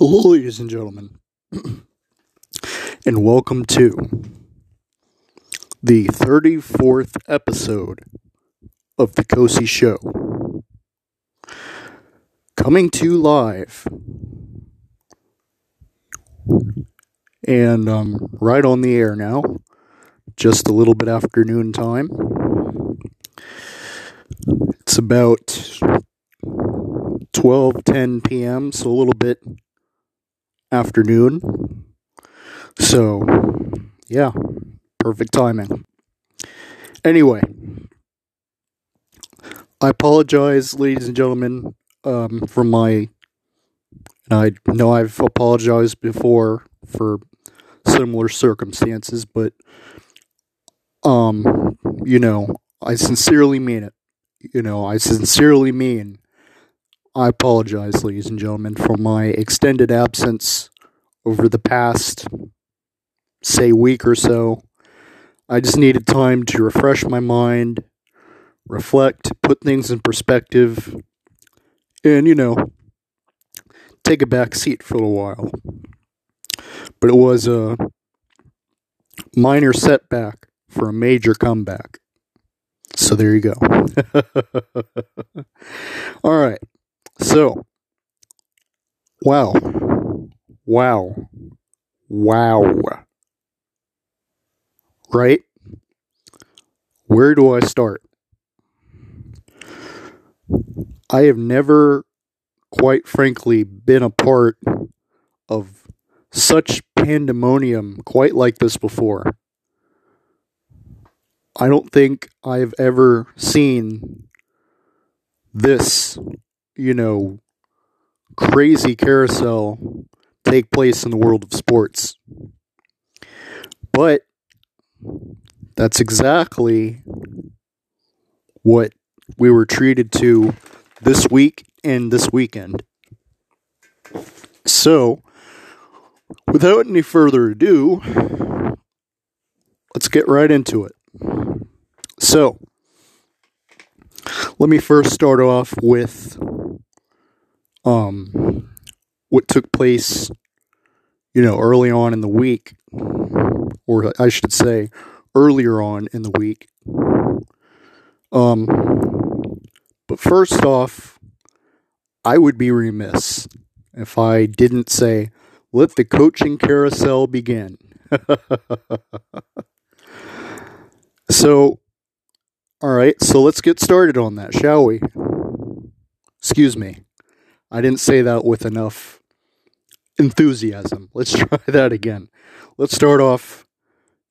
Hello, ladies and gentlemen, and welcome to the 34th episode of The Cozy Show. Coming to live and um, right on the air now, just a little bit afternoon time. It's about 12:10 p.m., so a little bit afternoon. So, yeah, perfect timing. Anyway, I apologize, ladies and gentlemen, um, for my. And I know I've apologized before for similar circumstances, but, um, you know, I sincerely mean it. You know, I sincerely mean I apologize, ladies and gentlemen, for my extended absence over the past, say, week or so. I just needed time to refresh my mind, reflect, put things in perspective, and, you know, take a back seat for a while. But it was a minor setback for a major comeback. So there you go. All right. So, wow. Wow. Wow. Right? Where do I start? I have never, quite frankly, been a part of such pandemonium quite like this before. I don't think I've ever seen this, you know, crazy carousel take place in the world of sports. But that's exactly what we were treated to this week and this weekend. So, without any further ado, let's get right into it. So, let me first start off with um what took place you know early on in the week or I should say earlier on in the week um but first off I would be remiss if I didn't say let the coaching carousel begin so all right, so let's get started on that, shall we? Excuse me. I didn't say that with enough enthusiasm. Let's try that again. Let's start off,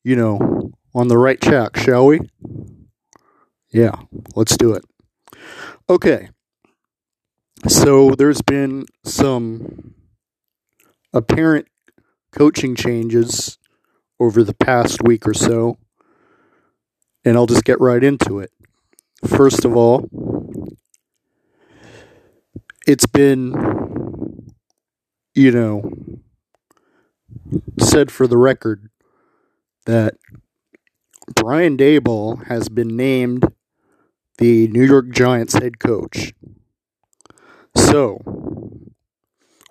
you know, on the right track, shall we? Yeah, let's do it. Okay. So there's been some apparent coaching changes over the past week or so and I'll just get right into it. First of all, it's been, you know, said for the record that Brian Daboll has been named the New York Giants head coach. So,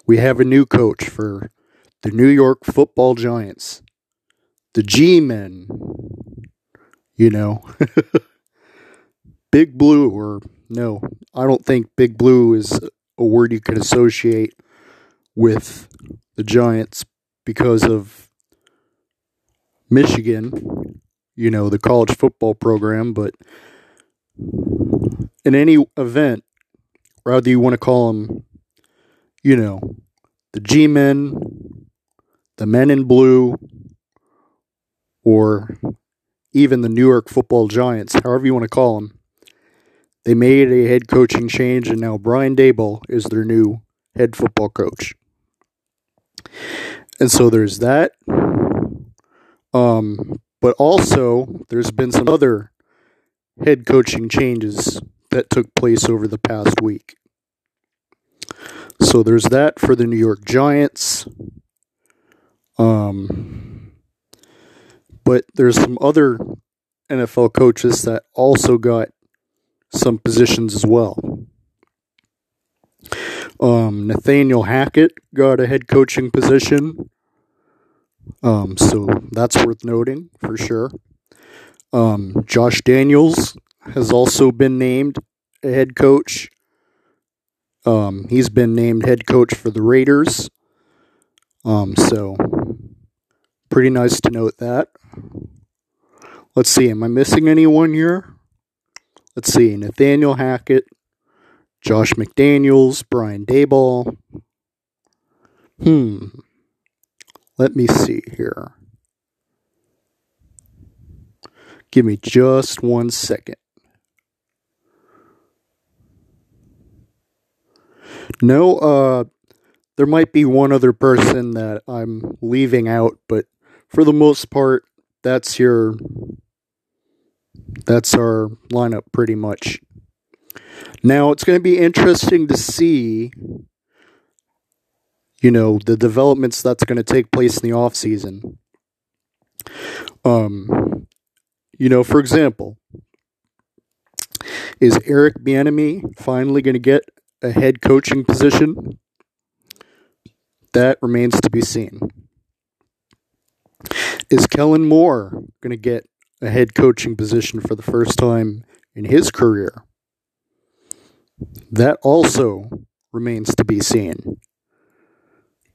we have a new coach for the New York football Giants. The G Men you know. big blue, or no, I don't think big blue is a word you could associate with the Giants because of Michigan, you know, the college football program, but in any event, rather you want to call them, you know, the G men, the men in blue, or even the New York football giants, however you want to call them, they made a head coaching change, and now Brian Daboll is their new head football coach. And so there's that. Um, but also, there's been some other head coaching changes that took place over the past week. So there's that for the New York Giants. Um, but there's some other NFL coaches that also got some positions as well. Um, Nathaniel Hackett got a head coaching position. Um, so that's worth noting for sure. Um, Josh Daniels has also been named a head coach. Um, he's been named head coach for the Raiders. Um, so pretty nice to note that. Let's see, am I missing anyone here? Let's see, Nathaniel Hackett, Josh McDaniels, Brian Daboll. Hmm. Let me see here. Give me just one second. No, uh, there might be one other person that I'm leaving out, but for the most part, that's your that's our lineup pretty much. Now it's going to be interesting to see you know the developments that's going to take place in the off season. Um you know, for example, is Eric Bieniemy finally going to get a head coaching position? That remains to be seen. Is Kellen Moore going to get a head coaching position for the first time in his career? That also remains to be seen.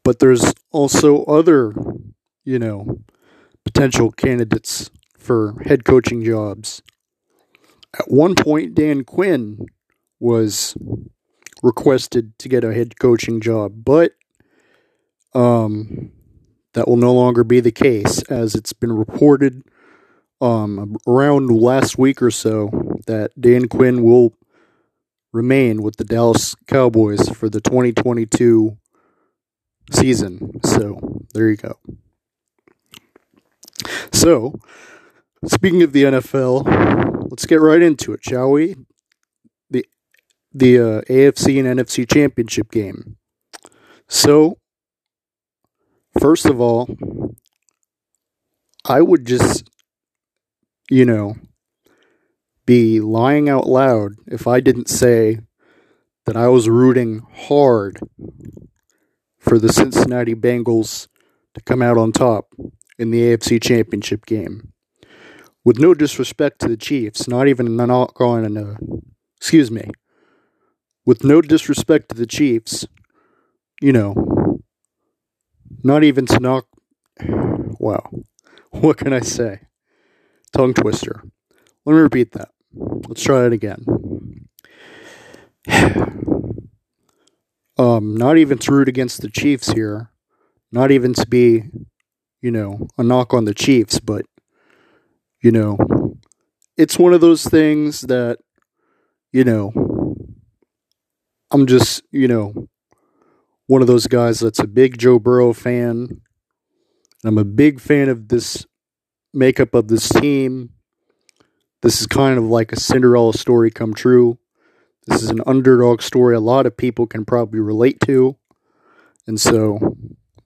But there's also other, you know, potential candidates for head coaching jobs. At one point, Dan Quinn was requested to get a head coaching job, but um, that will no longer be the case as it's been reported um, around last week or so that Dan Quinn will remain with the Dallas Cowboys for the 2022 season. So, there you go. So, speaking of the NFL, let's get right into it, shall we? The the uh, AFC and NFC championship game. So, first of all, I would just you know, be lying out loud if I didn't say that I was rooting hard for the Cincinnati Bengals to come out on top in the AFC Championship game. With no disrespect to the Chiefs, not even a knock on, uh, excuse me, with no disrespect to the Chiefs, you know, not even to knock, wow, what can I say? Tongue twister. Let me repeat that. Let's try it again. um, not even to root against the Chiefs here. Not even to be, you know, a knock on the Chiefs, but, you know, it's one of those things that, you know, I'm just, you know, one of those guys that's a big Joe Burrow fan. I'm a big fan of this makeup of this team. This is kind of like a Cinderella story come true. This is an underdog story a lot of people can probably relate to. And so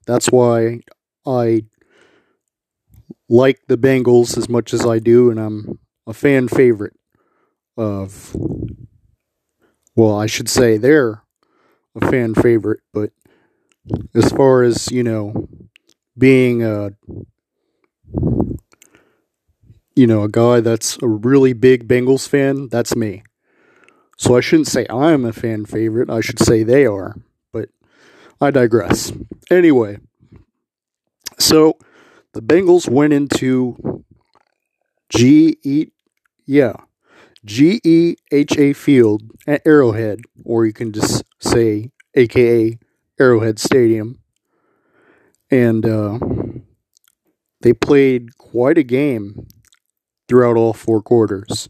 that's why I like the Bengals as much as I do, and I'm a fan favorite of, well, I should say they're a fan favorite, but as far as, you know, being a you know, a guy that's a really big Bengals fan, that's me. So I shouldn't say I'm a fan favorite, I should say they are. But I digress. Anyway, so the Bengals went into G E yeah, G E H A Field at Arrowhead, or you can just say AKA Arrowhead Stadium. And uh, they played quite a game throughout all four quarters.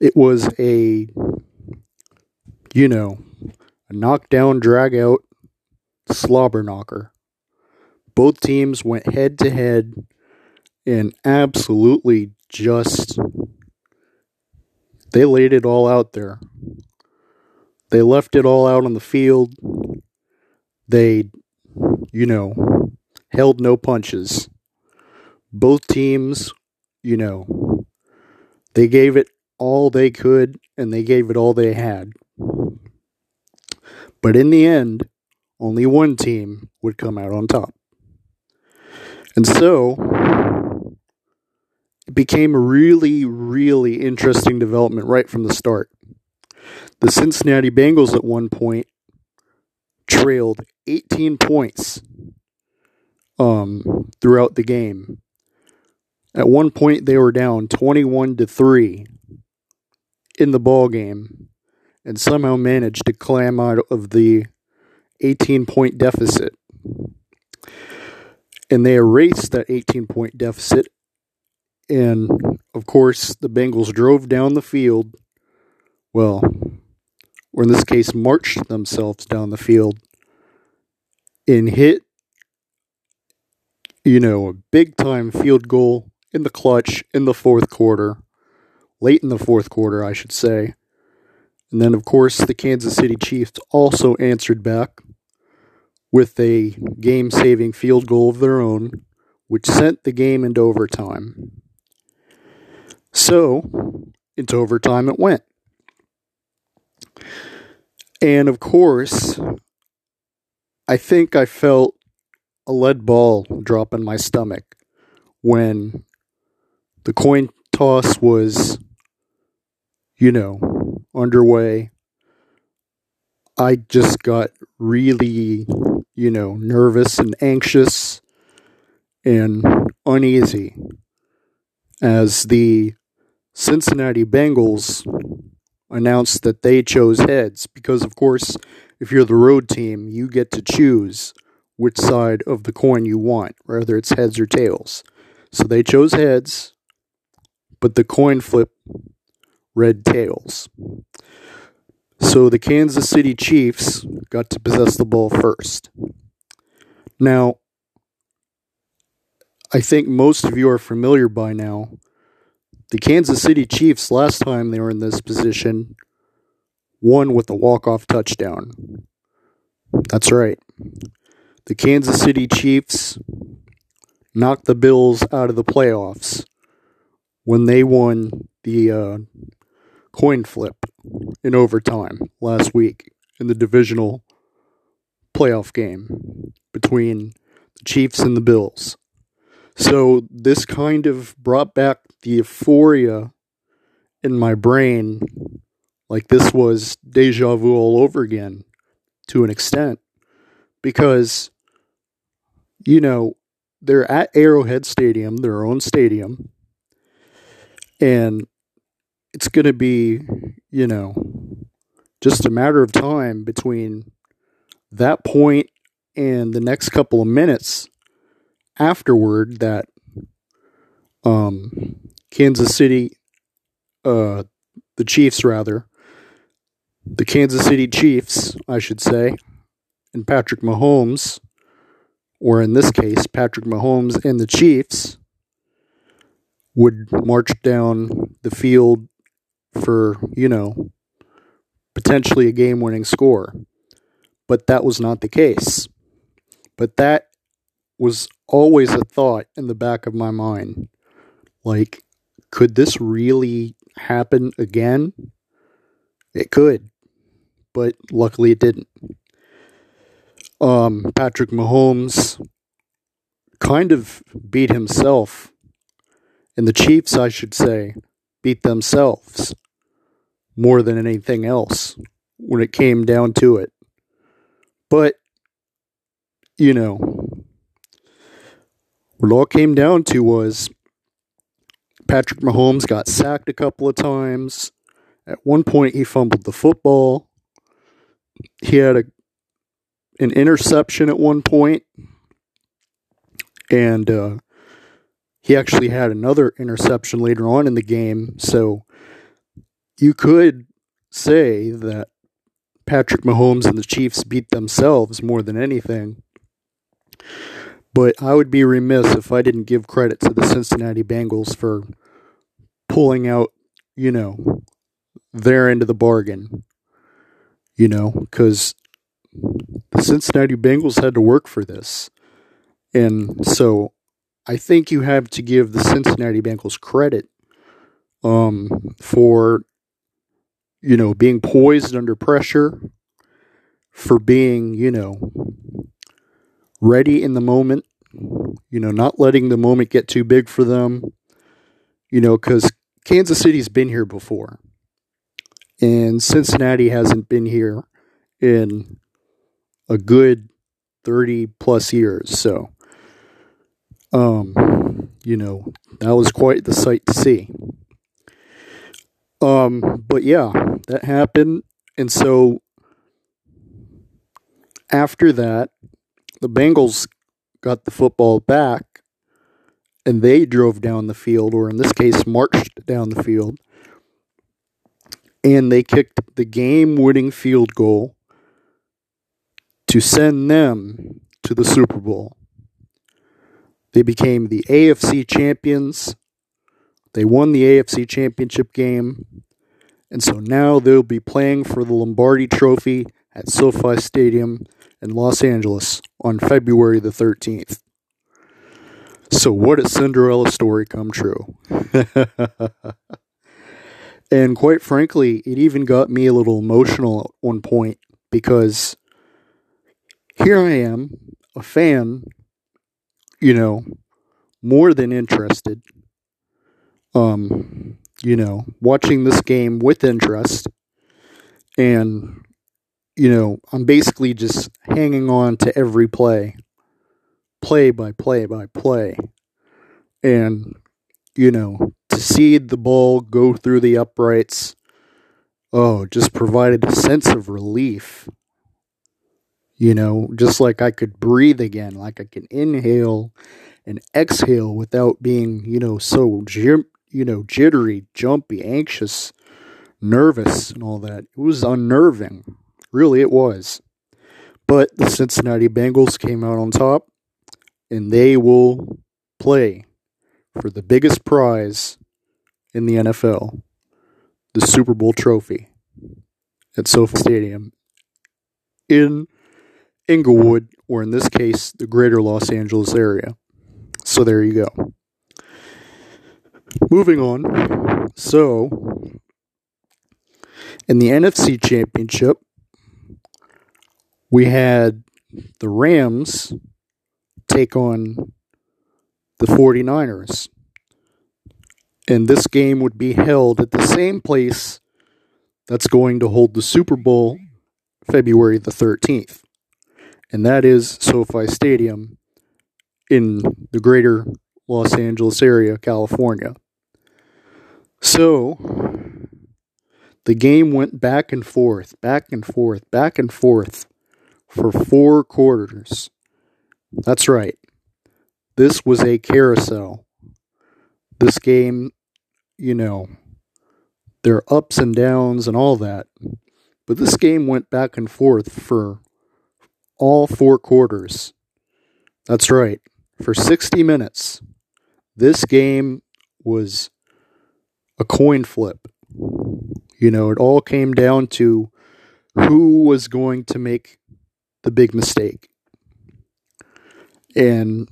It was a, you know, a knockdown, drag out slobber knocker. Both teams went head to head and absolutely just they laid it all out there. They left it all out on the field. They, you know, held no punches. Both teams you know, they gave it all they could and they gave it all they had. But in the end, only one team would come out on top. And so it became a really, really interesting development right from the start. The Cincinnati Bengals at one point trailed 18 points um, throughout the game. At one point, they were down 21 to 3 in the ball game and somehow managed to climb out of the 18 point deficit. And they erased that 18 point deficit. And of course, the Bengals drove down the field. Well, or in this case, marched themselves down the field and hit, you know, a big time field goal in the clutch in the fourth quarter, late in the fourth quarter, I should say. And then, of course, the Kansas City Chiefs also answered back with a game saving field goal of their own, which sent the game into overtime. So, into overtime it went. And of course, I think I felt a lead ball drop in my stomach when the coin toss was, you know, underway. I just got really, you know, nervous and anxious and uneasy as the Cincinnati Bengals announced that they chose heads because, of course, if you're the road team, you get to choose which side of the coin you want, whether it's heads or tails. So they chose heads, but the coin flip read tails. So the Kansas City Chiefs got to possess the ball first. Now, I think most of you are familiar by now. The Kansas City Chiefs, last time they were in this position, won with a walk-off touchdown. That's right. The Kansas City Chiefs knocked the Bills out of the playoffs when they won the uh, coin flip in overtime last week in the divisional playoff game between the Chiefs and the Bills. So this kind of brought back the euphoria in my brain like this was deja vu all over again to an extent because you know they're at Arrowhead Stadium, their own stadium, and it's going to be, you know, just a matter of time between that point and the next couple of minutes afterward that um, Kansas City, uh, the Chiefs rather, the Kansas City Chiefs, I should say, and Patrick Mahomes, or in this case, Patrick Mahomes and the Chiefs, would march down the field for, you know, potentially a game winning score. But that was not the case. But that was always a thought in the back of my mind. Like, could this really happen again? It could but luckily it didn't. Um, Patrick Mahomes kind of beat himself, and the Chiefs, I should say, beat themselves more than anything else when it came down to it. But, you know, what all came down to was Patrick Mahomes got sacked a couple of times. At one point, he fumbled the football he had a an interception at one point, and uh, he actually had another interception later on in the game. So you could say that Patrick Mahomes and the Chiefs beat themselves more than anything. But I would be remiss if I didn't give credit to the Cincinnati Bengals for pulling out, you know, their end of the bargain you know, because the Cincinnati Bengals had to work for this. And so I think you have to give the Cincinnati Bengals credit um, for, you know, being poised under pressure, for being, you know, ready in the moment, you know, not letting the moment get too big for them, you know, because Kansas City's been here before. And Cincinnati hasn't been here in a good 30 plus years. So, um, you know, that was quite the sight to see. Um, but yeah, that happened. And so after that, the Bengals got the football back and they drove down the field, or in this case, marched down the field. And they kicked the game winning field goal to send them to the Super Bowl. They became the AFC champions. They won the AFC championship game. And so now they'll be playing for the Lombardi Trophy at SoFi Stadium in Los Angeles on February the 13th. So, what a Cinderella story come true. and quite frankly, it even got me a little emotional at one point because here I am, a fan, you know, more than interested, um, you know, watching this game with interest. And you know, I'm basically just hanging on to every play, play by play by play. And, you know, to see the ball go through the uprights, oh, just provided a sense of relief. You know, just like I could breathe again, like I can inhale and exhale without being, you know, so, you know, jittery, jumpy, anxious, nervous, and all that. It was unnerving Really, it was. But the Cincinnati Bengals came out on top, and they will play for the biggest prize in the NFL the Super Bowl trophy at SoFi Stadium in Inglewood, or in this case, the greater Los Angeles area. So there you go. Moving on. So, in the NFC Championship, we had the Rams take on the 49ers. And this game would be held at the same place that's going to hold the Super Bowl February the 13th. And that is SoFi Stadium in the greater Los Angeles area, California. So, the game went back and forth, back and forth, back and forth for four quarters. That's right. This was a carousel. This game, you know, there are ups and downs and all that. But this game went back and forth for all four quarters. That's right. For 60 minutes, this game was a coin flip. You know, it all came down to who was going to make the big mistake. And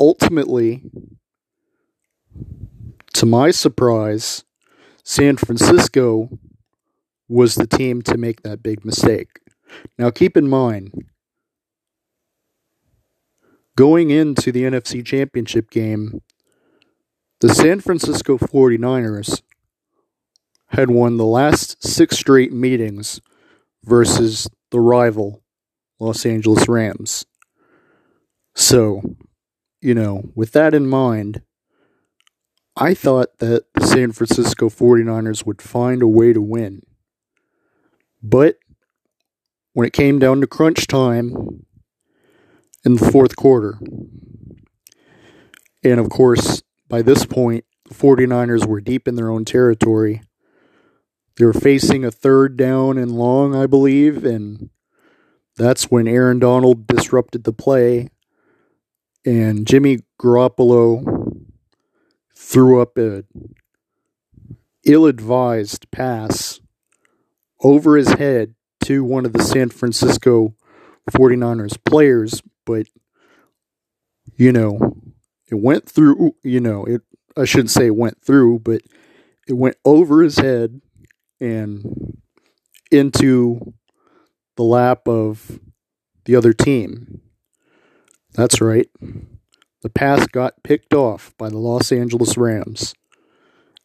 ultimately, to my surprise, San Francisco was the team to make that big mistake. Now, keep in mind, going into the NFC Championship game, the San Francisco 49ers had won the last six straight meetings versus the rival, Los Angeles Rams. So, you know, with that in mind, I thought that the San Francisco 49ers would find a way to win. But when it came down to crunch time in the fourth quarter, and of course, by this point, the 49ers were deep in their own territory. They were facing a third down and long, I believe, and that's when Aaron Donald disrupted the play and Jimmy Garoppolo threw up a ill-advised pass over his head to one of the San Francisco 49ers players, but you know, it went through, you know, it I shouldn't say it went through, but it went over his head and into the lap of the other team. That's right. The pass got picked off by the Los Angeles Rams.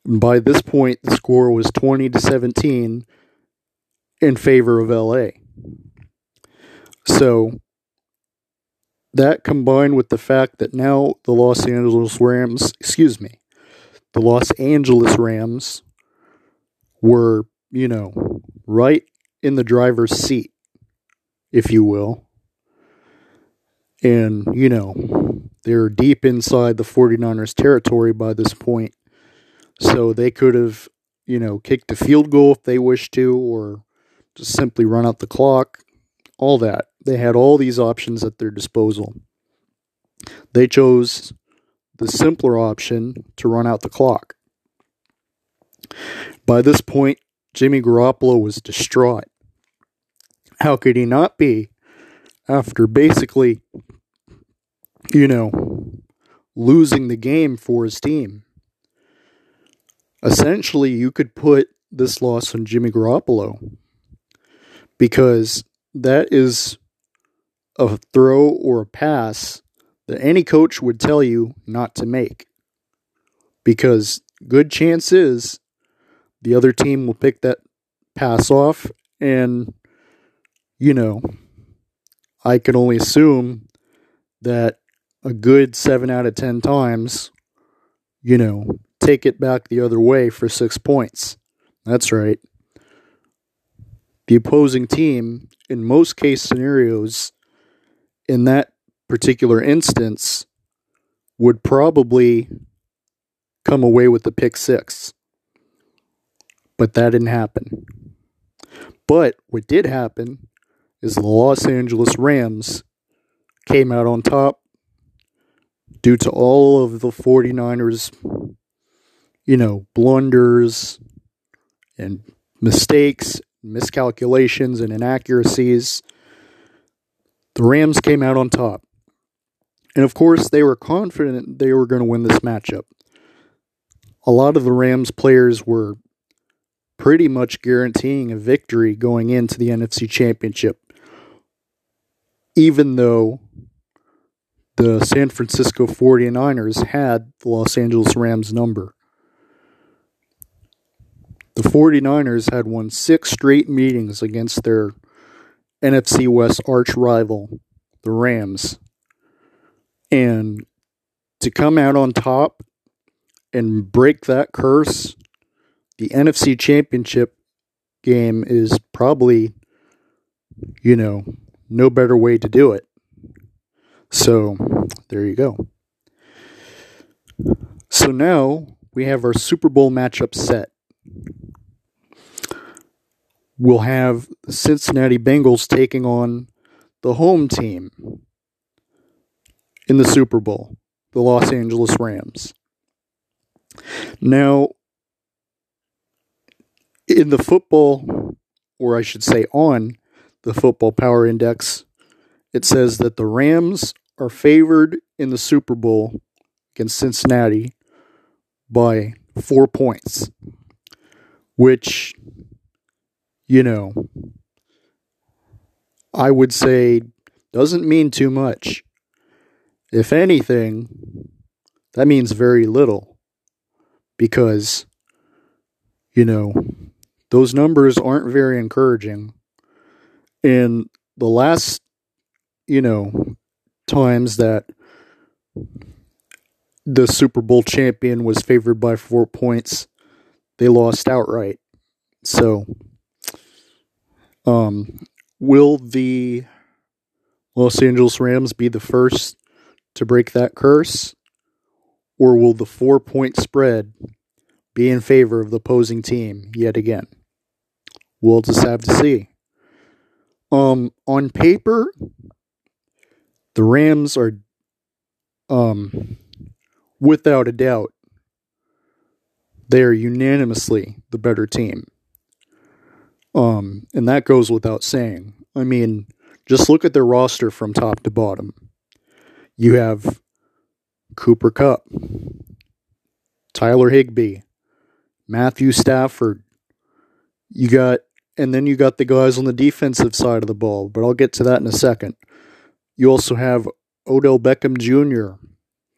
And by this point, the score was 20 to 17 in favor of LA. So that combined with the fact that now the Los Angeles Rams, excuse me, the Los Angeles Rams were, you know, right in the driver's seat, if you will. And, you know, they're deep inside the 49ers territory by this point. So they could have, you know, kicked a field goal if they wished to, or just simply run out the clock, all that. They had all these options at their disposal. They chose the simpler option to run out the clock. By this point, Jimmy Garoppolo was distraught. How could he not be after basically, you know, losing the game for his team? Essentially, you could put this loss on Jimmy Garoppolo because that is a throw or a pass that any coach would tell you not to make. Because good chance is the other team will pick that pass off and you know I can only assume that a good 7 out of 10 times you know take it back the other way for 6 points. That's right the opposing team, in most case scenarios, in that particular instance, would probably come away with the pick six. But that didn't happen. But what did happen is the Los Angeles Rams came out on top due to all of the 49ers, you know, blunders and mistakes miscalculations and inaccuracies. The Rams came out on top. And of course, they were confident they were going to win this matchup. A lot of the Rams players were pretty much guaranteeing a victory going into the NFC Championship, even though the San Francisco 49ers had the Los Angeles Rams number. The 49ers had won six straight meetings against their NFC West arch rival, the Rams. And to come out on top and break that curse, the NFC Championship game is probably, you know, no better way to do it. So, there you go. So now we have our Super Bowl matchup set we'll have Cincinnati Bengals taking on the home team in the Super Bowl, the Los Angeles Rams. Now, in the football, or I should say on the Football Power Index, it says that the Rams are favored in the Super Bowl against Cincinnati by four points, which you know, I would say doesn't mean too much. If anything, that means very little because, you know, those numbers aren't very encouraging. And the last, you know, times that the Super Bowl champion was favored by four points, they lost outright. So, um, will the Los Angeles Rams be the first to break that curse? Or will the four point spread be in favor of the opposing team yet again? We'll just have to see. Um, on paper, the Rams are, um, without a doubt, they are unanimously the better team. Um, and that goes without saying. I mean, just look at their roster from top to bottom. You have Cooper Kupp, Tyler Higbee, Matthew Stafford. You got and then you got the guys on the defensive side of the ball, but I'll get to that in a second. You also have Odell Beckham Jr.,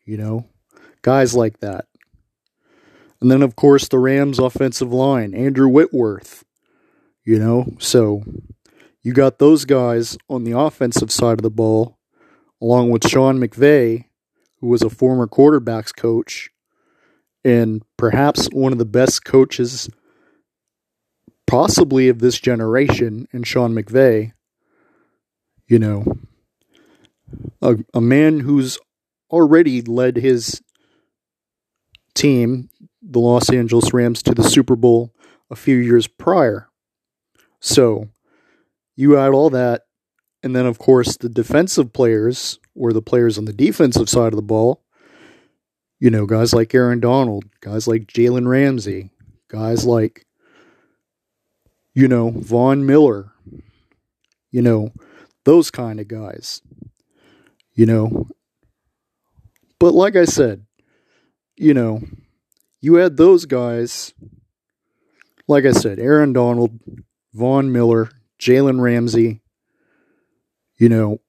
you know, guys like that. And then, of course, the Rams' offensive line, Andrew Whitworth, you know, so you got those guys on the offensive side of the ball, along with Sean McVay, who was a former quarterbacks coach and perhaps one of the best coaches possibly of this generation and Sean McVay, you know, a, a man who's already led his team, the Los Angeles Rams, to the Super Bowl a few years prior. So you add all that, and then, of course, the defensive players, or the players on the defensive side of the ball, you know, guys like Aaron Donald, guys like Jalen Ramsey, guys like you know, Von Miller, you know, those kind of guys, you know. But like I said, you know, you had those guys, like I said, Aaron Donald, Von Miller, Jalen Ramsey, you know,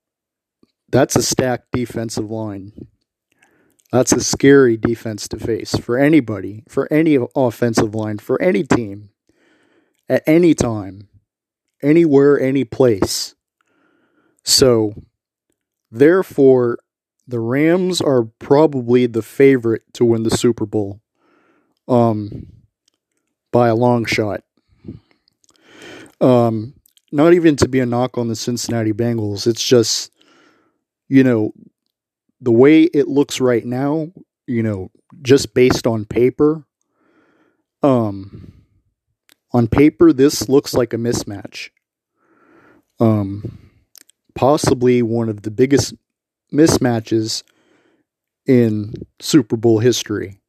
that's a stacked defensive line. That's a scary defense to face for anybody, for any offensive line, for any team at any time, anywhere, any place. So, therefore, the Rams are probably the favorite to win the Super Bowl um, by a long shot. Um, not even to be a knock on the Cincinnati Bengals. It's just, you know, the way it looks right now, you know, just based on paper, um, on paper, this looks like a mismatch. Um, possibly one of the biggest mismatches in Super Bowl history.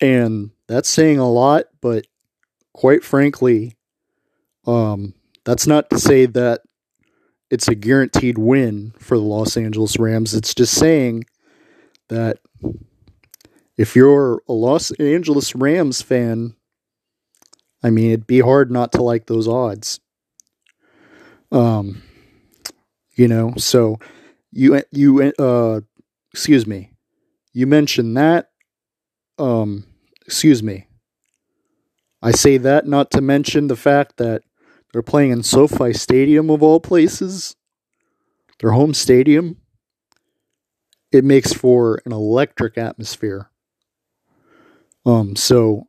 And that's saying a lot, but quite frankly, um, that's not to say that it's a guaranteed win for the Los Angeles Rams. It's just saying that if you're a Los Angeles Rams fan, I mean, it'd be hard not to like those odds. Um, you know, so you you uh, excuse me, you mentioned that. Um, excuse me. I say that not to mention the fact that they're playing in SoFi Stadium of all places, their home stadium. It makes for an electric atmosphere. Um, so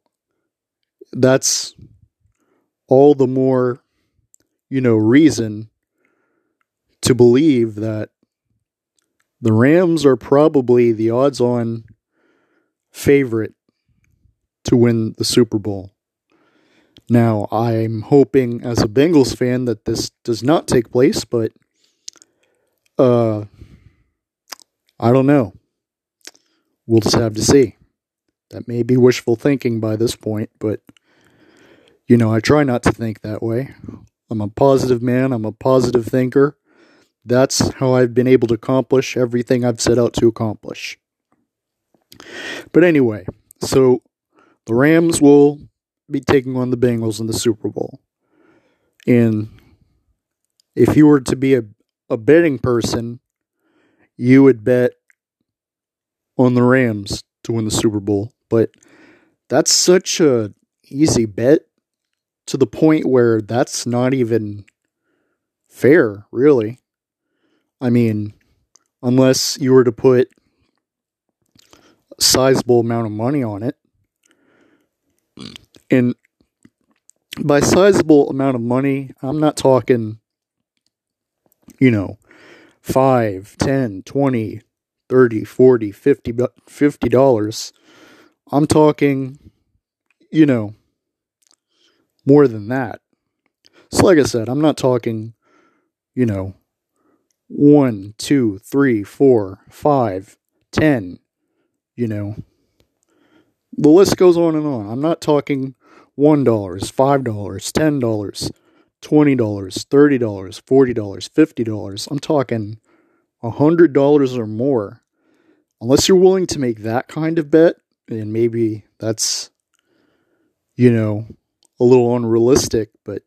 that's all the more, you know, reason to believe that the Rams are probably the odds on favorite to win the Super Bowl. Now, I'm hoping as a Bengals fan that this does not take place, but uh I don't know. We'll just have to see. That may be wishful thinking by this point, but you know, I try not to think that way. I'm a positive man, I'm a positive thinker. That's how I've been able to accomplish everything I've set out to accomplish. But anyway, so the Rams will be taking on the Bengals in the Super Bowl. And if you were to be a, a betting person, you would bet on the Rams to win the Super Bowl. But that's such a easy bet to the point where that's not even fair, really. I mean, unless you were to put a sizable amount of money on it. And by sizable amount of money, I'm not talking, you know, 5, 10, 20, 30, 40, 50 $50. I'm talking, you know, more than that. So, like I said, I'm not talking, you know, one, two, three, four, five, ten, you know. The list goes on and on. I'm not talking $1, $5, $10, $20, $30, $40, $50. I'm talking $100 or more. Unless you're willing to make that kind of bet, and maybe that's, you know, a little unrealistic, but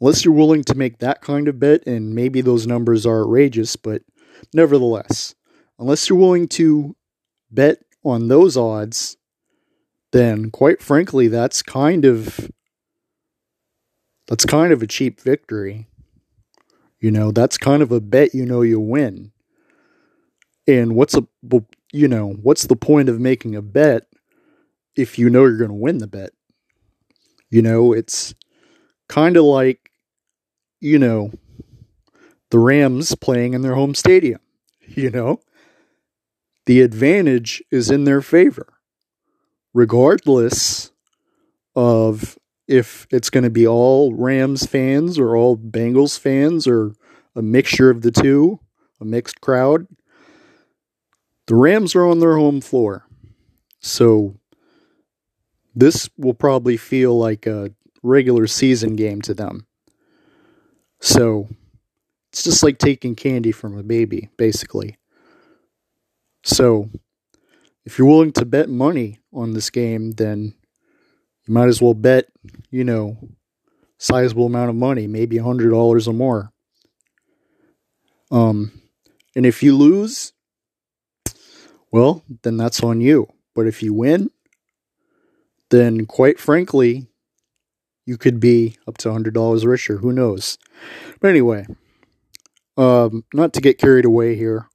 unless you're willing to make that kind of bet, and maybe those numbers are outrageous, but nevertheless, unless you're willing to bet on those odds, then quite frankly, that's kind of that's kind of a cheap victory. You know, that's kind of a bet you know you win. And what's a you know, what's the point of making a bet if you know you're going to win the bet? You know, it's kind of like you know, the Rams playing in their home stadium, you know? The advantage is in their favor regardless of if it's going to be all Rams fans or all Bengals fans or a mixture of the two, a mixed crowd. The Rams are on their home floor. So this will probably feel like a regular season game to them. So it's just like taking candy from a baby, basically. So if you're willing to bet money on this game, then you might as well bet, you know, sizable amount of money, maybe a hundred dollars or more. Um, and if you lose, well, then that's on you. But if you win, then quite frankly, you could be up to a hundred dollars richer. Who knows? But anyway, um, not to get carried away here.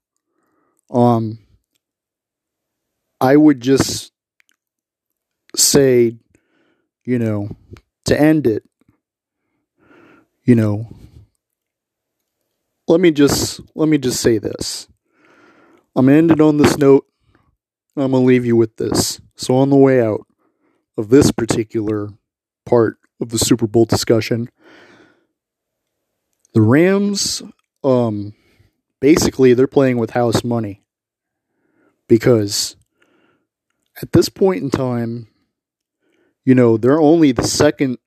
Um, I would just say, you know, to end it, you know, let me just let me just say this. I'm gonna end it on this note. I'm gonna leave you with this. So on the way out of this particular part of the Super Bowl discussion, the Rams, um, basically they're playing with house money because at this point in time, you know, they're only the second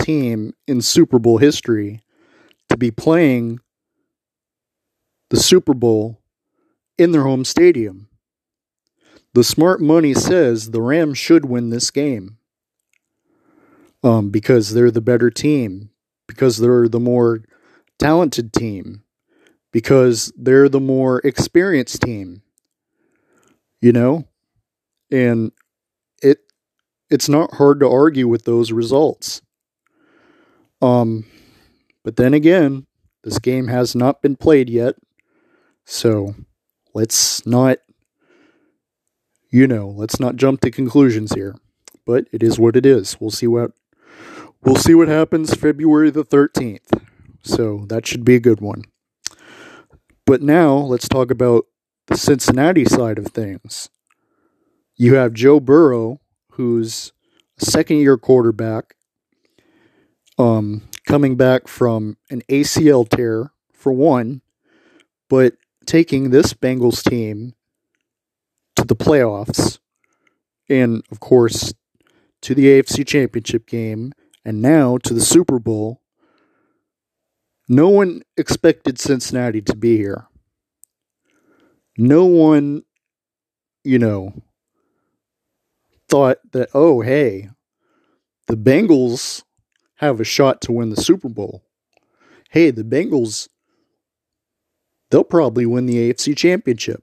team in Super Bowl history to be playing the Super Bowl in their home stadium. The smart money says the Rams should win this game um, because they're the better team, because they're the more talented team, because they're the more experienced team. You know? And it it's not hard to argue with those results. Um but then again, this game has not been played yet. So let's not you know, let's not jump to conclusions here. But it is what it is. We'll see what we'll see what happens February the 13th. So that should be a good one. But now let's talk about the Cincinnati side of things. You have Joe Burrow, who's a second year quarterback, um, coming back from an ACL tear, for one, but taking this Bengals team to the playoffs and, of course, to the AFC Championship game and now to the Super Bowl. No one expected Cincinnati to be here. No one, you know, thought that, oh, hey, the Bengals have a shot to win the Super Bowl. Hey, the Bengals, they'll probably win the AFC Championship.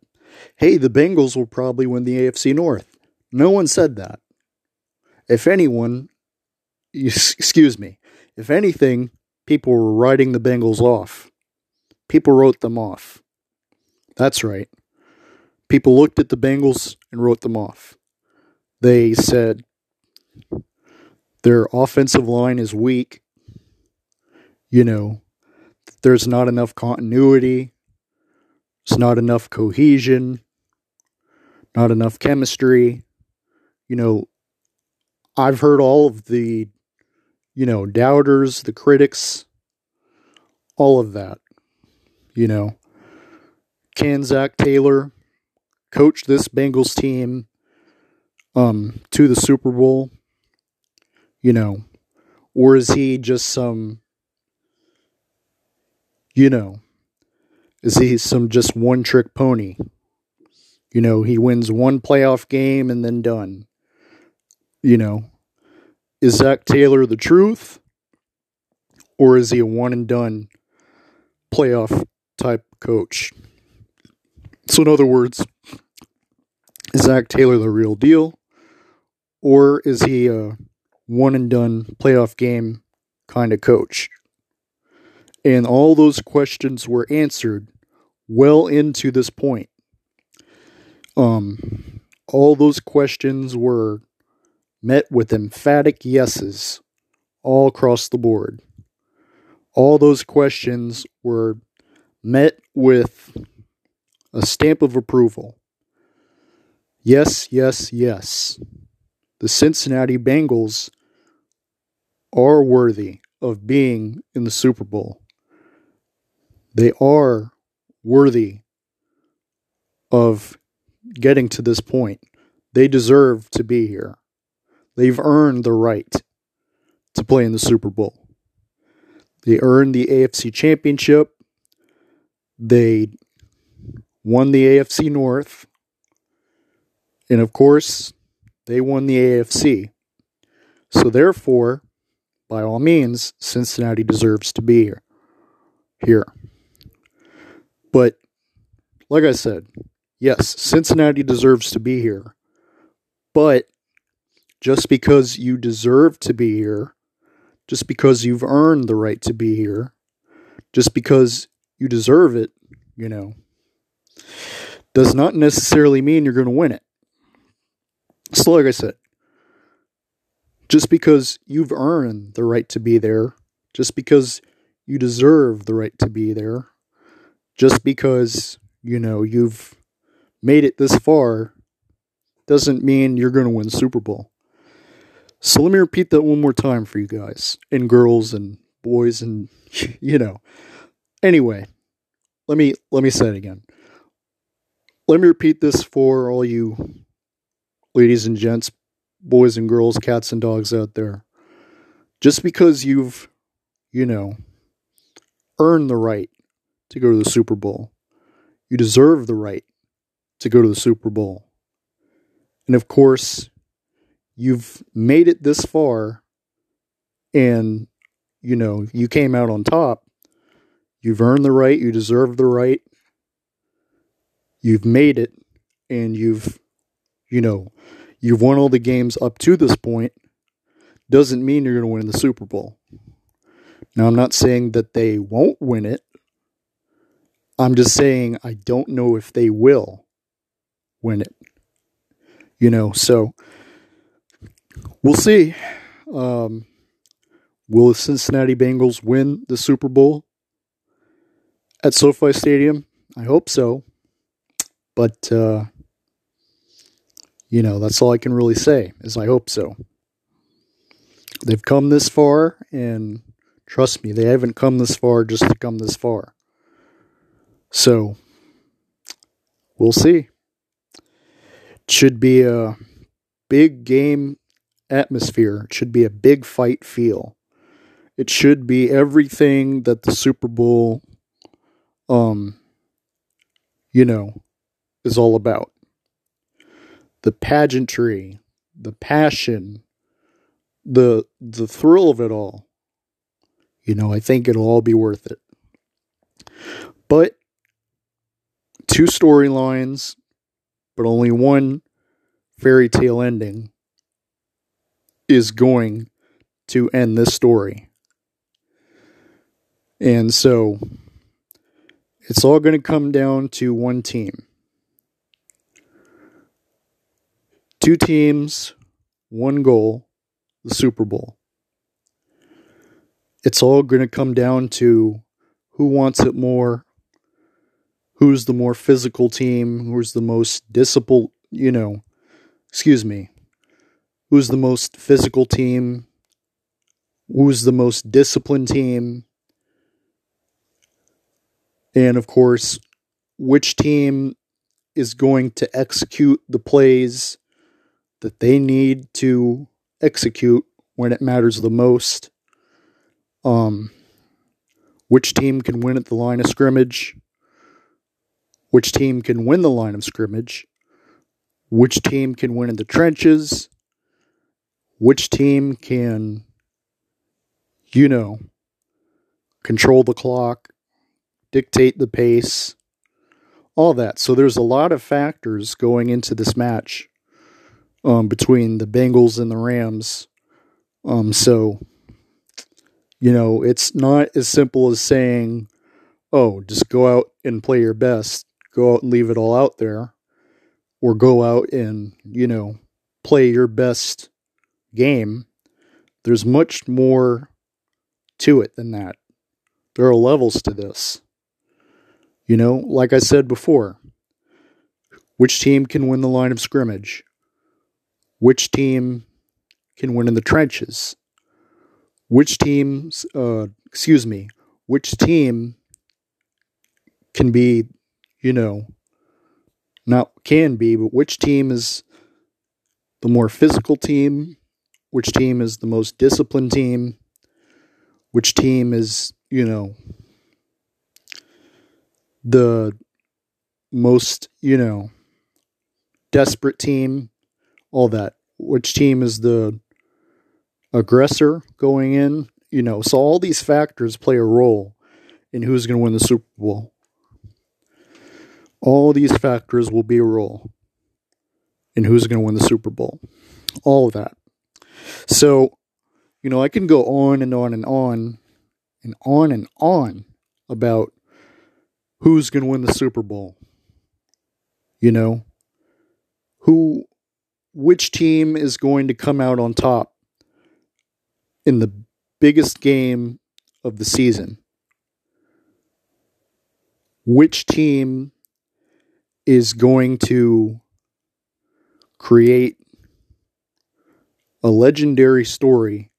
Hey, the Bengals will probably win the AFC North. No one said that. If anyone, excuse me, if anything, people were writing the Bengals off. People wrote them off. That's right. People looked at the Bengals and wrote them off they said their offensive line is weak. You know, there's not enough continuity, It's not enough cohesion, not enough chemistry. You know, I've heard all of the, you know, doubters, the critics, all of that. You know, can Zac Taylor coach this Bengals team um, to the Super Bowl? You know, or is he just some, you know, is he some just one trick pony? You know, he wins one playoff game and then done. You know, is Zac Taylor the truth? Or is he a one and done playoff type coach? So, in other words, is Zac Taylor the real deal? Or is he a one and done playoff game kind of coach? And all those questions were answered well into this point. Um, all those questions were met with emphatic yeses all across the board. All those questions were met with a stamp of approval. Yes, yes, yes. The Cincinnati Bengals are worthy of being in the Super Bowl. They are worthy of getting to this point. They deserve to be here. They've earned the right to play in the Super Bowl. They earned the AFC Championship. They won the AFC North. And of course, they won the AFC. So therefore, by all means, Cincinnati deserves to be here. Here. But like I said, yes, Cincinnati deserves to be here. But just because you deserve to be here, just because you've earned the right to be here, just because you deserve it, you know, does not necessarily mean you're going to win it. So, like I said, just because you've earned the right to be there, just because you deserve the right to be there, just because, you know, you've made it this far, doesn't mean you're going to win Super Bowl. So let me repeat that one more time for you guys, and girls and boys and you know. Anyway, let me let me say it again. Let me repeat this for all you ladies and gents, boys and girls, cats and dogs out there. Just because you've, you know, earned the right to go to the Super Bowl, you deserve the right to go to the Super Bowl. And of course, you've made it this far and, you know, you came out on top. You've earned the right, you deserve the right, you've made it and you've you know you've won all the games up to this point doesn't mean you're going to win the Super Bowl. Now I'm not saying that they won't win it. I'm just saying I don't know if they will win it. You know, so we'll see. Um, will the Cincinnati Bengals win the Super Bowl at SoFi Stadium? I hope so. But, uh, you know, that's all I can really say, is I hope so. They've come this far, and trust me, they haven't come this far just to come this far. So, we'll see. It should be a big game atmosphere. It should be a big fight feel. It should be everything that the Super Bowl, um, you know, is all about. The pageantry, the passion, the the thrill of it all. You know, I think it'll all be worth it. But two storylines, but only one fairy tale ending is going to end this story. And so it's all going to come down to one team. Two teams, one goal, the Super Bowl. It's all going to come down to who wants it more, who's the more physical team, who's the most disciplined, you know, excuse me, who's the most physical team, who's the most disciplined team, and of course, which team is going to execute the plays that they need to execute when it matters the most. Um, which team can win at the line of scrimmage? Which team can win the line of scrimmage? Which team can win in the trenches? Which team can, you know, control the clock, dictate the pace, all that. So there's a lot of factors going into this match um, between the Bengals and the Rams. Um, so, you know, it's not as simple as saying, oh, just go out and play your best, go out and leave it all out there, or go out and, you know, play your best game. There's much more to it than that. There are levels to this. You know, like I said before, which team can win the line of scrimmage? Which team can win in the trenches? Which teams, uh, excuse me, which team can be, you know, not can be, but which team is the more physical team? Which team is the most disciplined team? Which team is, you know, the most, you know, desperate team, all that. Which team is the aggressor going in? You know, so all these factors play a role in who's going to win the Super Bowl. All these factors will be a role in who's going to win the Super Bowl. All of that. So, you know, I can go on and on and on and on and on about who's going to win the Super Bowl. You know, who, which team is going to come out on top in the biggest game of the season? Which team is going to create a legendary story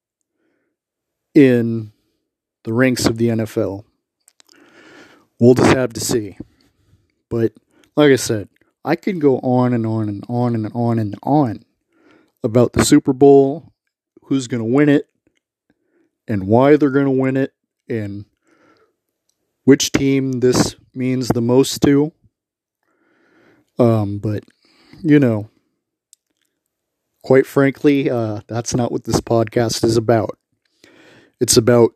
in the ranks of the NFL? We'll just have to see. But like I said, I can go on and on and on and on and on about the Super Bowl, who's going to win it, and why they're going to win it, and which team this means the most to. Um, but you know, quite frankly, uh, that's not what this podcast is about. It's about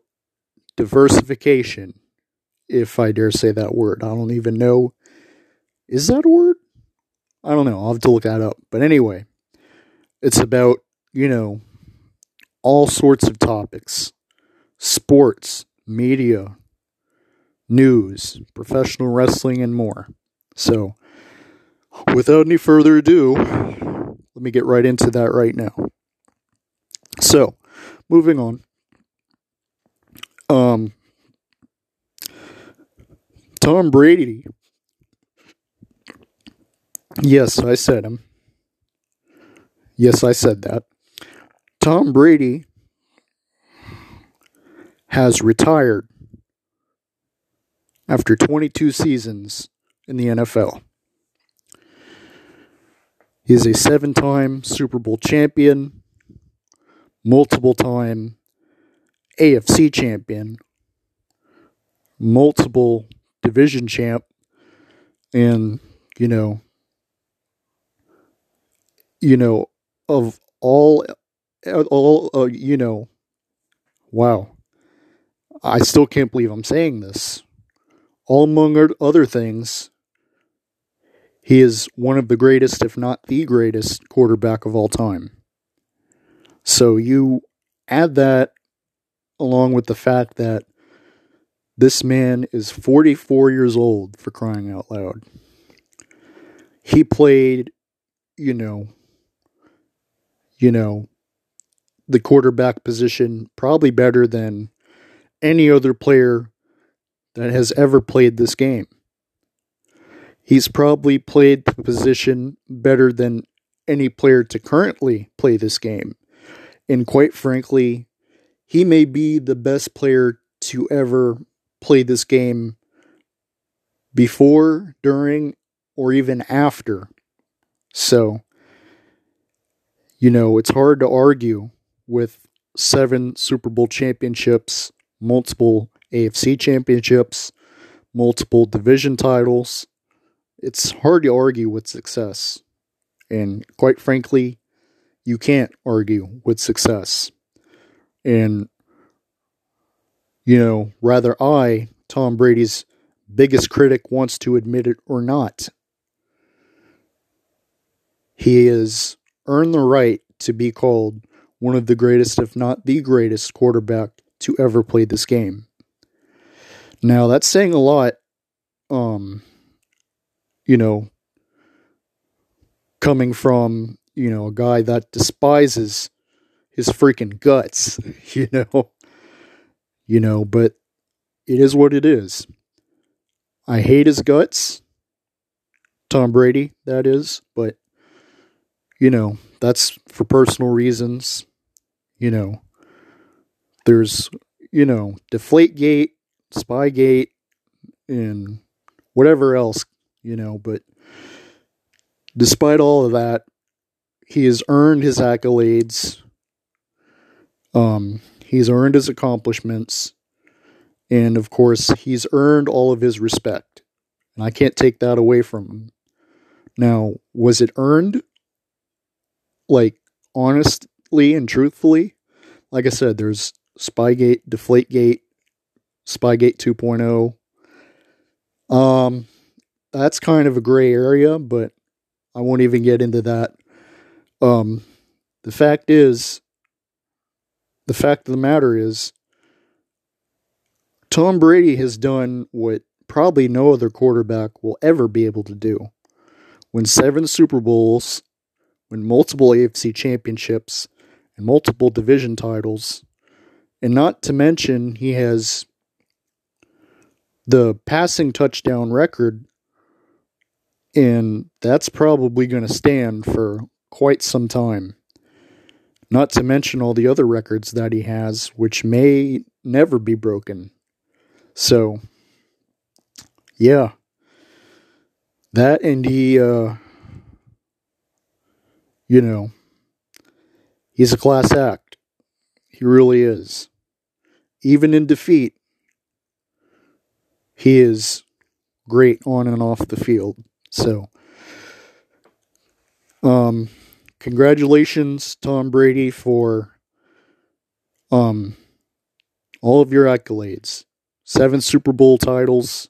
diversification if I dare say that word. I don't even know. Is that a word? I don't know. I'll have to look that up. But anyway, it's about, you know, all sorts of topics sports, media, news, professional wrestling, and more. So, without any further ado, let me get right into that right now. So, moving on. Um, Tom Brady. Yes, I said him. Yes, I said that. Tom Brady has retired after 22 seasons in the NFL. He is a seven time Super Bowl champion, multiple time AFC champion, multiple division champ, and you know, you know, of all, all, uh, you know, wow, I still can't believe I'm saying this. All among other things, he is one of the greatest, if not the greatest, quarterback of all time. So you add that along with the fact that this man is 44 years old for crying out loud. He played, you know, you know, the quarterback position probably better than any other player that has ever played this game. He's probably played the position better than any player to currently play this game. And quite frankly, he may be the best player to ever play this game before, during, or even after. So, you know, it's hard to argue with seven Super Bowl championships, multiple AFC championships, multiple division titles. It's hard to argue with success. And quite frankly, you can't argue with success. And you know, rather I, Tom Brady's biggest critic, wants to admit it or not. He has earned the right to be called one of the greatest, if not the greatest, quarterback to ever play this game. Now, that's saying a lot, um, you know, coming from, you know, a guy that despises his freaking guts, you know. You know, but it is what it is. I hate his guts. Tom Brady, that is, but you know, that's for personal reasons. You know, there's, you know, Deflategate, Spygate, and whatever else, you know, but despite all of that, he has earned his accolades. Um, he's earned his accomplishments. And of course, he's earned all of his respect. And I can't take that away from him. Now, was it earned? Like, honestly and truthfully? Like I said, there's Spygate, Deflategate, Spygate 2.0. Um, that's kind of a gray area, but I won't even get into that. Um, the fact is, the fact of the matter is, Tom Brady has done what probably no other quarterback will ever be able to do. Win seven Super Bowls, win multiple AFC championships, and multiple division titles. And not to mention, he has the passing touchdown record, and that's probably going to stand for quite some time. Not to mention all the other records that he has, which may never be broken. So, yeah. That and he, uh, you know, he's a class act. He really is. Even in defeat, he is great on and off the field. So, um, congratulations, Tom Brady, for um all of your accolades. Seven Super Bowl titles,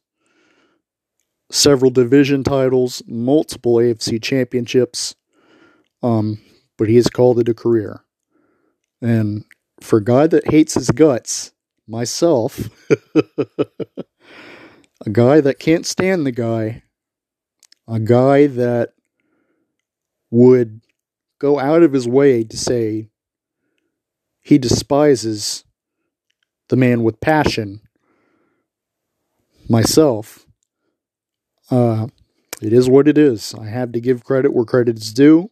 several division titles, multiple AFC championships. Um, but he has called it a career. And for a guy that hates his guts, myself, a guy that can't stand the guy, a guy that would go out of his way to say he despises the man with passion, myself, uh, it is what it is. I have to give credit where credit is due,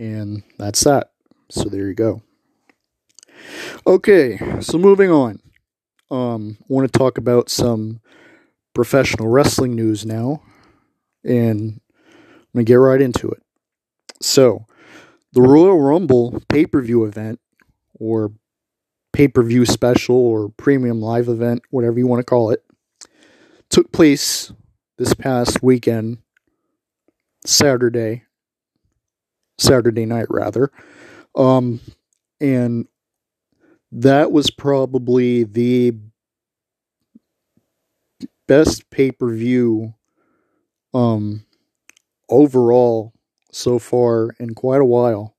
and that's that. So there you go. Okay, so moving on. Um, I want to talk about some professional wrestling news now, and I'm to get right into it. So, the Royal Rumble pay per view event, or pay per view special, or premium live event, whatever you want to call it, took place this past weekend, Saturday, Saturday night rather. Um, and that was probably the best pay per view um, overall so far in quite a while.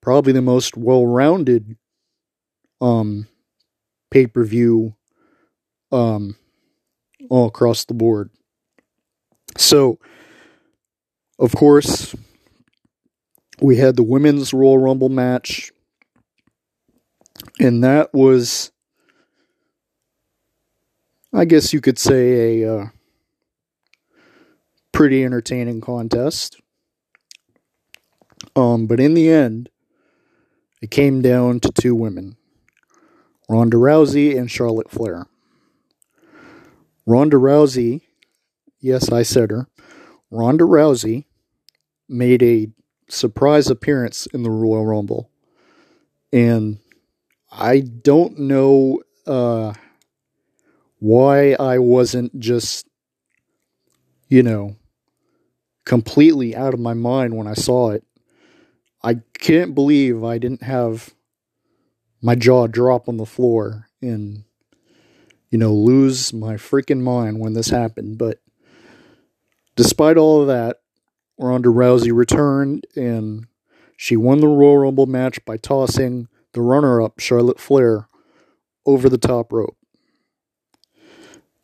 Probably the most well rounded um, pay per view um, all across the board. So, of course, we had the women's Royal Rumble match, and that was, I guess you could say, a uh, pretty entertaining contest. Um, but in the end, it came down to two women Ronda Rousey and Charlotte Flair. Ronda Rousey, yes, I said her, Ronda Rousey made a surprise appearance in the Royal Rumble. And I don't know uh, why I wasn't just, you know, completely out of my mind when I saw it. I can't believe I didn't have my jaw drop on the floor and you know, lose my freaking mind when this happened. But despite all of that, Ronda Rousey returned and she won the Royal Rumble match by tossing the runner up, Charlotte Flair, over the top rope.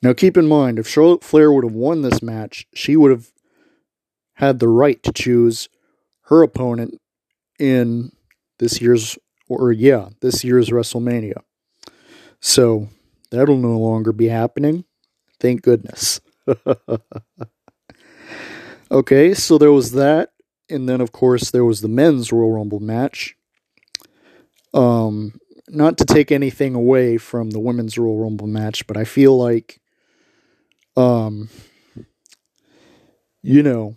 Now, keep in mind, if Charlotte Flair would have won this match, she would have had the right to choose her opponent in this year's, or yeah, this year's WrestleMania. So that'll no longer be happening. Thank goodness. okay, so there was that. And then, of course, there was the men's Royal Rumble match. Um, not to take anything away from the women's Royal Rumble match, but I feel like, um, you know,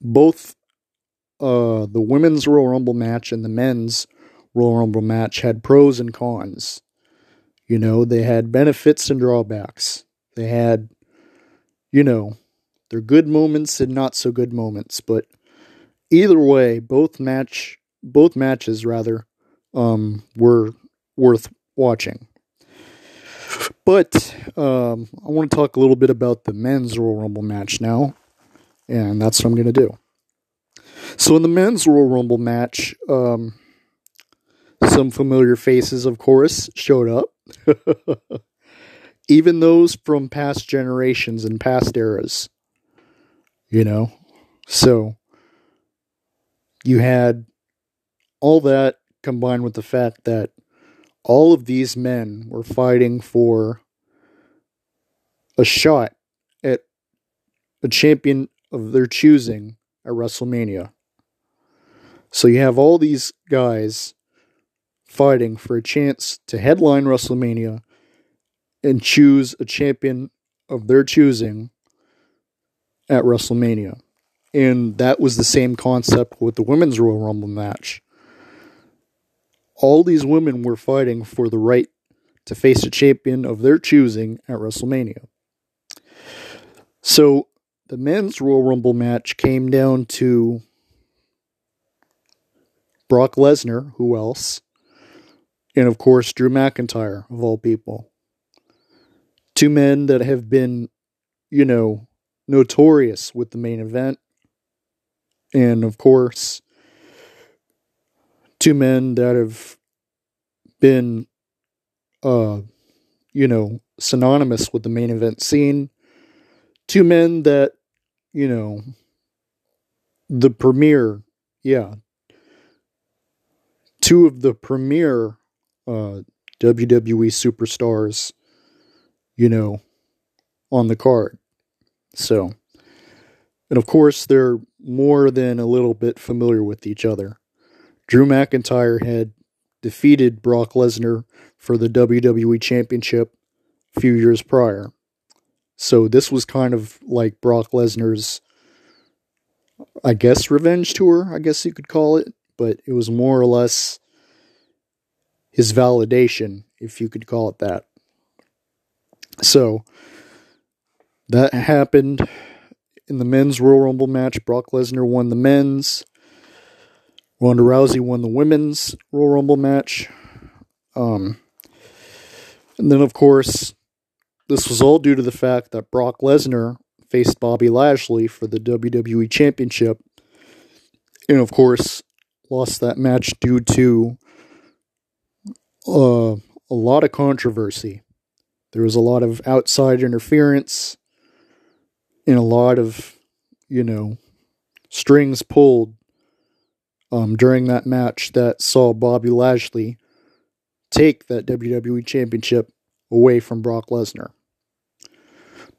both uh, the women's Royal Rumble match and the men's Royal Rumble match had pros and cons. You know, they had benefits and drawbacks. They had, you know, their good moments and not so good moments. But either way, both match, both matches rather, um, were worth watching. But um, I want to talk a little bit about the men's Royal Rumble match now, and that's what I'm going to do. So in the men's Royal Rumble match, um, some familiar faces, of course, showed up. Even those from past generations and past eras. You know? So, you had all that combined with the fact that all of these men were fighting for a shot at a champion of their choosing at WrestleMania. So you have all these guys fighting for a chance to headline WrestleMania and choose a champion of their choosing at WrestleMania. And that was the same concept with the women's Royal Rumble match. All these women were fighting for the right to face a champion of their choosing at WrestleMania. So the men's Royal Rumble match came down to Brock Lesnar, who else? and of course Drew McIntyre of all people. Two men that have been, you know, notorious with the main event. And of course, two men that have been uh you know, synonymous with the main event scene. Two men that, you know, the premier, yeah, two of the premier uh, WWE superstars, you know, on the card. So, and of course, they're more than a little bit familiar with each other. Drew McIntyre had defeated Brock Lesnar for the WWE Championship a few years prior. So this was kind of like Brock Lesnar's, I guess, revenge tour, I guess you could call it. But it was more or less his validation, if you could call it that. So that happened in the men's Royal Rumble match. Brock Lesnar won the men's. Ronda Rousey won the women's Royal Rumble match. Um, and then, of course, this was all due to the fact that Brock Lesnar faced Bobby Lashley for the WWE Championship. And, of course, lost that match due to uh, a lot of controversy. There was a lot of outside interference and a lot of, you know, strings pulled um, during that match that saw Bobby Lashley take that WWE Championship away from Brock Lesnar.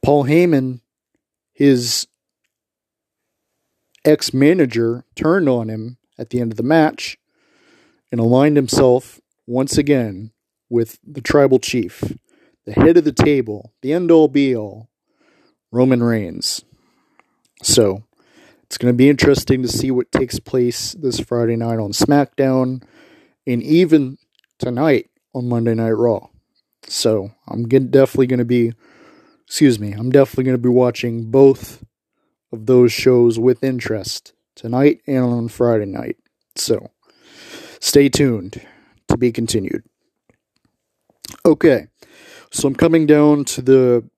Paul Heyman, his ex manager, turned on him at the end of the match and aligned himself once again with the tribal chief, the head of the table, the end all be all, Roman Reigns. So it's going to be interesting to see what takes place this Friday night on SmackDown and even tonight on Monday Night Raw. So I'm definitely going to be, excuse me, I'm definitely going to be watching both of those shows with interest tonight and on Friday night. So stay tuned to be continued. Okay, So I'm coming down to the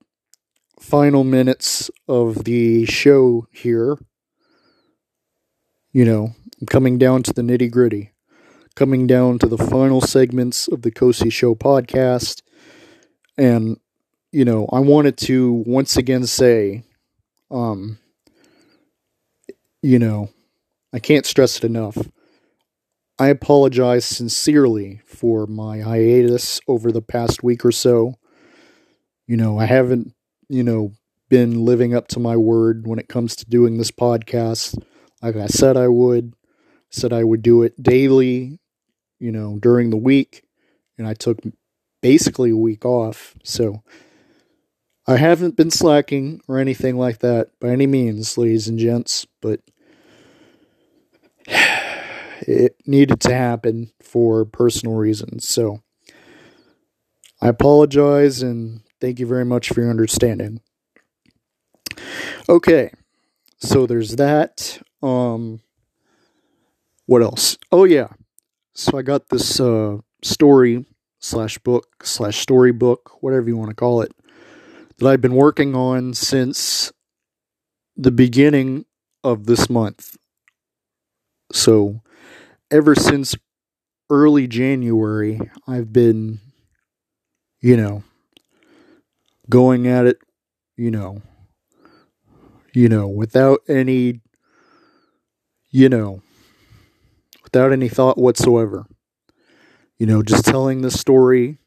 final minutes of the show here. You know, I'm coming down to the nitty gritty, coming down to the final segments of the Kosi Show podcast. And, you know, I wanted to once again say, um, you know, I can't stress it enough. I apologize sincerely for my hiatus over the past week or so. You know, I haven't, you know, been living up to my word when it comes to doing this podcast. Like I said I would, said I would do it daily, you know, during the week, and I took basically a week off. So I haven't been slacking or anything like that by any means, ladies and gents, but it needed to happen for personal reasons. So I apologize and thank you very much for your understanding. Okay. So there's that. Um what else? Oh yeah. So I got this uh story slash book slash storybook, whatever you want to call it, that I've been working on since the beginning of this month. So ever since early January, I've been, you know, going at it, you know, you know, without any, you know, without any thought whatsoever. You know, just telling the story,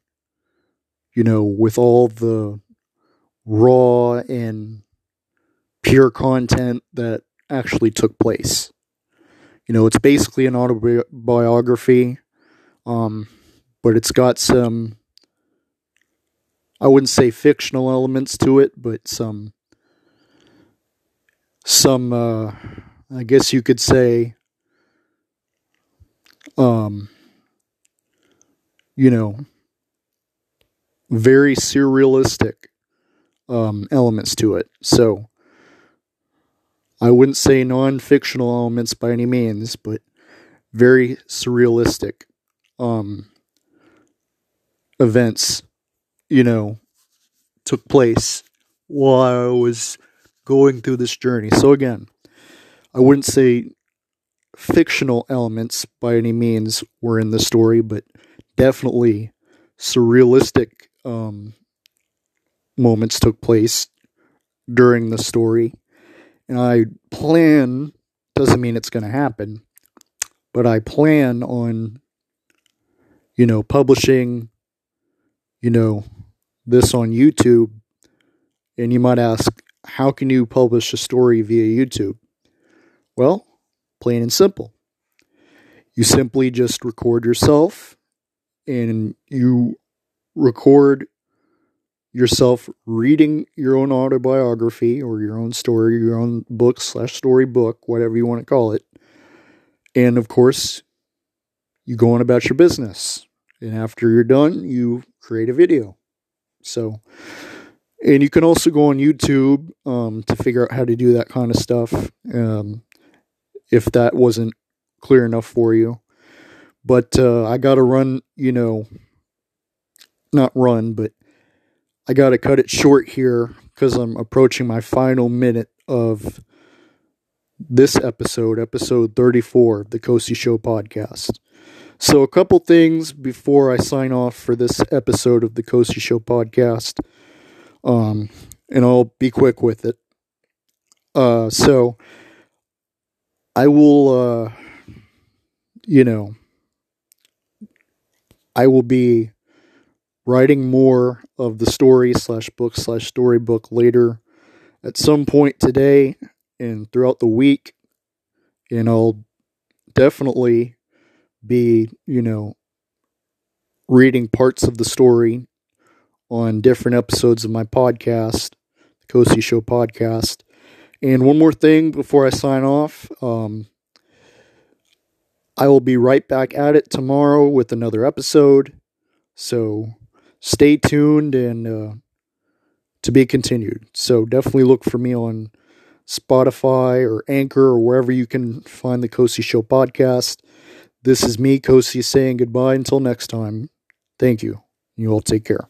you know, with all the raw and pure content that actually took place. You know, it's basically an autobiography, um, but it's got some, I wouldn't say fictional elements to it, but some, some, uh, I guess you could say, um, you know, very surrealistic um, elements to it. So, I wouldn't say non fictional elements by any means, but very surrealistic um, events, you know, took place while I was going through this journey. So, again, I wouldn't say fictional elements by any means were in the story, but definitely surrealistic um, moments took place during the story and I plan doesn't mean it's going to happen, but I plan on you know publishing you know this on YouTube and you might ask how can you publish a story via YouTube? Well, plain and simple. You simply just record yourself and you record yourself reading your own autobiography or your own story, your own book slash storybook, whatever you want to call it. And of course, you go on about your business. And after you're done, you create a video. So, and you can also go on YouTube um, to figure out how to do that kind of stuff um, if that wasn't clear enough for you. But uh, I got to run, you know, not run, but I got to cut it short here because I'm approaching my final minute of this episode, episode 34 of the Kosi Show podcast. So, a couple things before I sign off for this episode of the Kosi Show podcast, um, and I'll be quick with it. Uh, so, I will, uh, you know, I will be writing more of the story slash book slash storybook later at some point today and throughout the week. And I'll definitely be, you know, reading parts of the story on different episodes of my podcast, the Kosi Show podcast. And one more thing before I sign off. Um, I will be right back at it tomorrow with another episode. So stay tuned and uh, to be continued. So definitely look for me on Spotify or Anchor or wherever you can find the Kosi Show podcast. This is me, Kosi, saying goodbye until next time. Thank you. You all take care.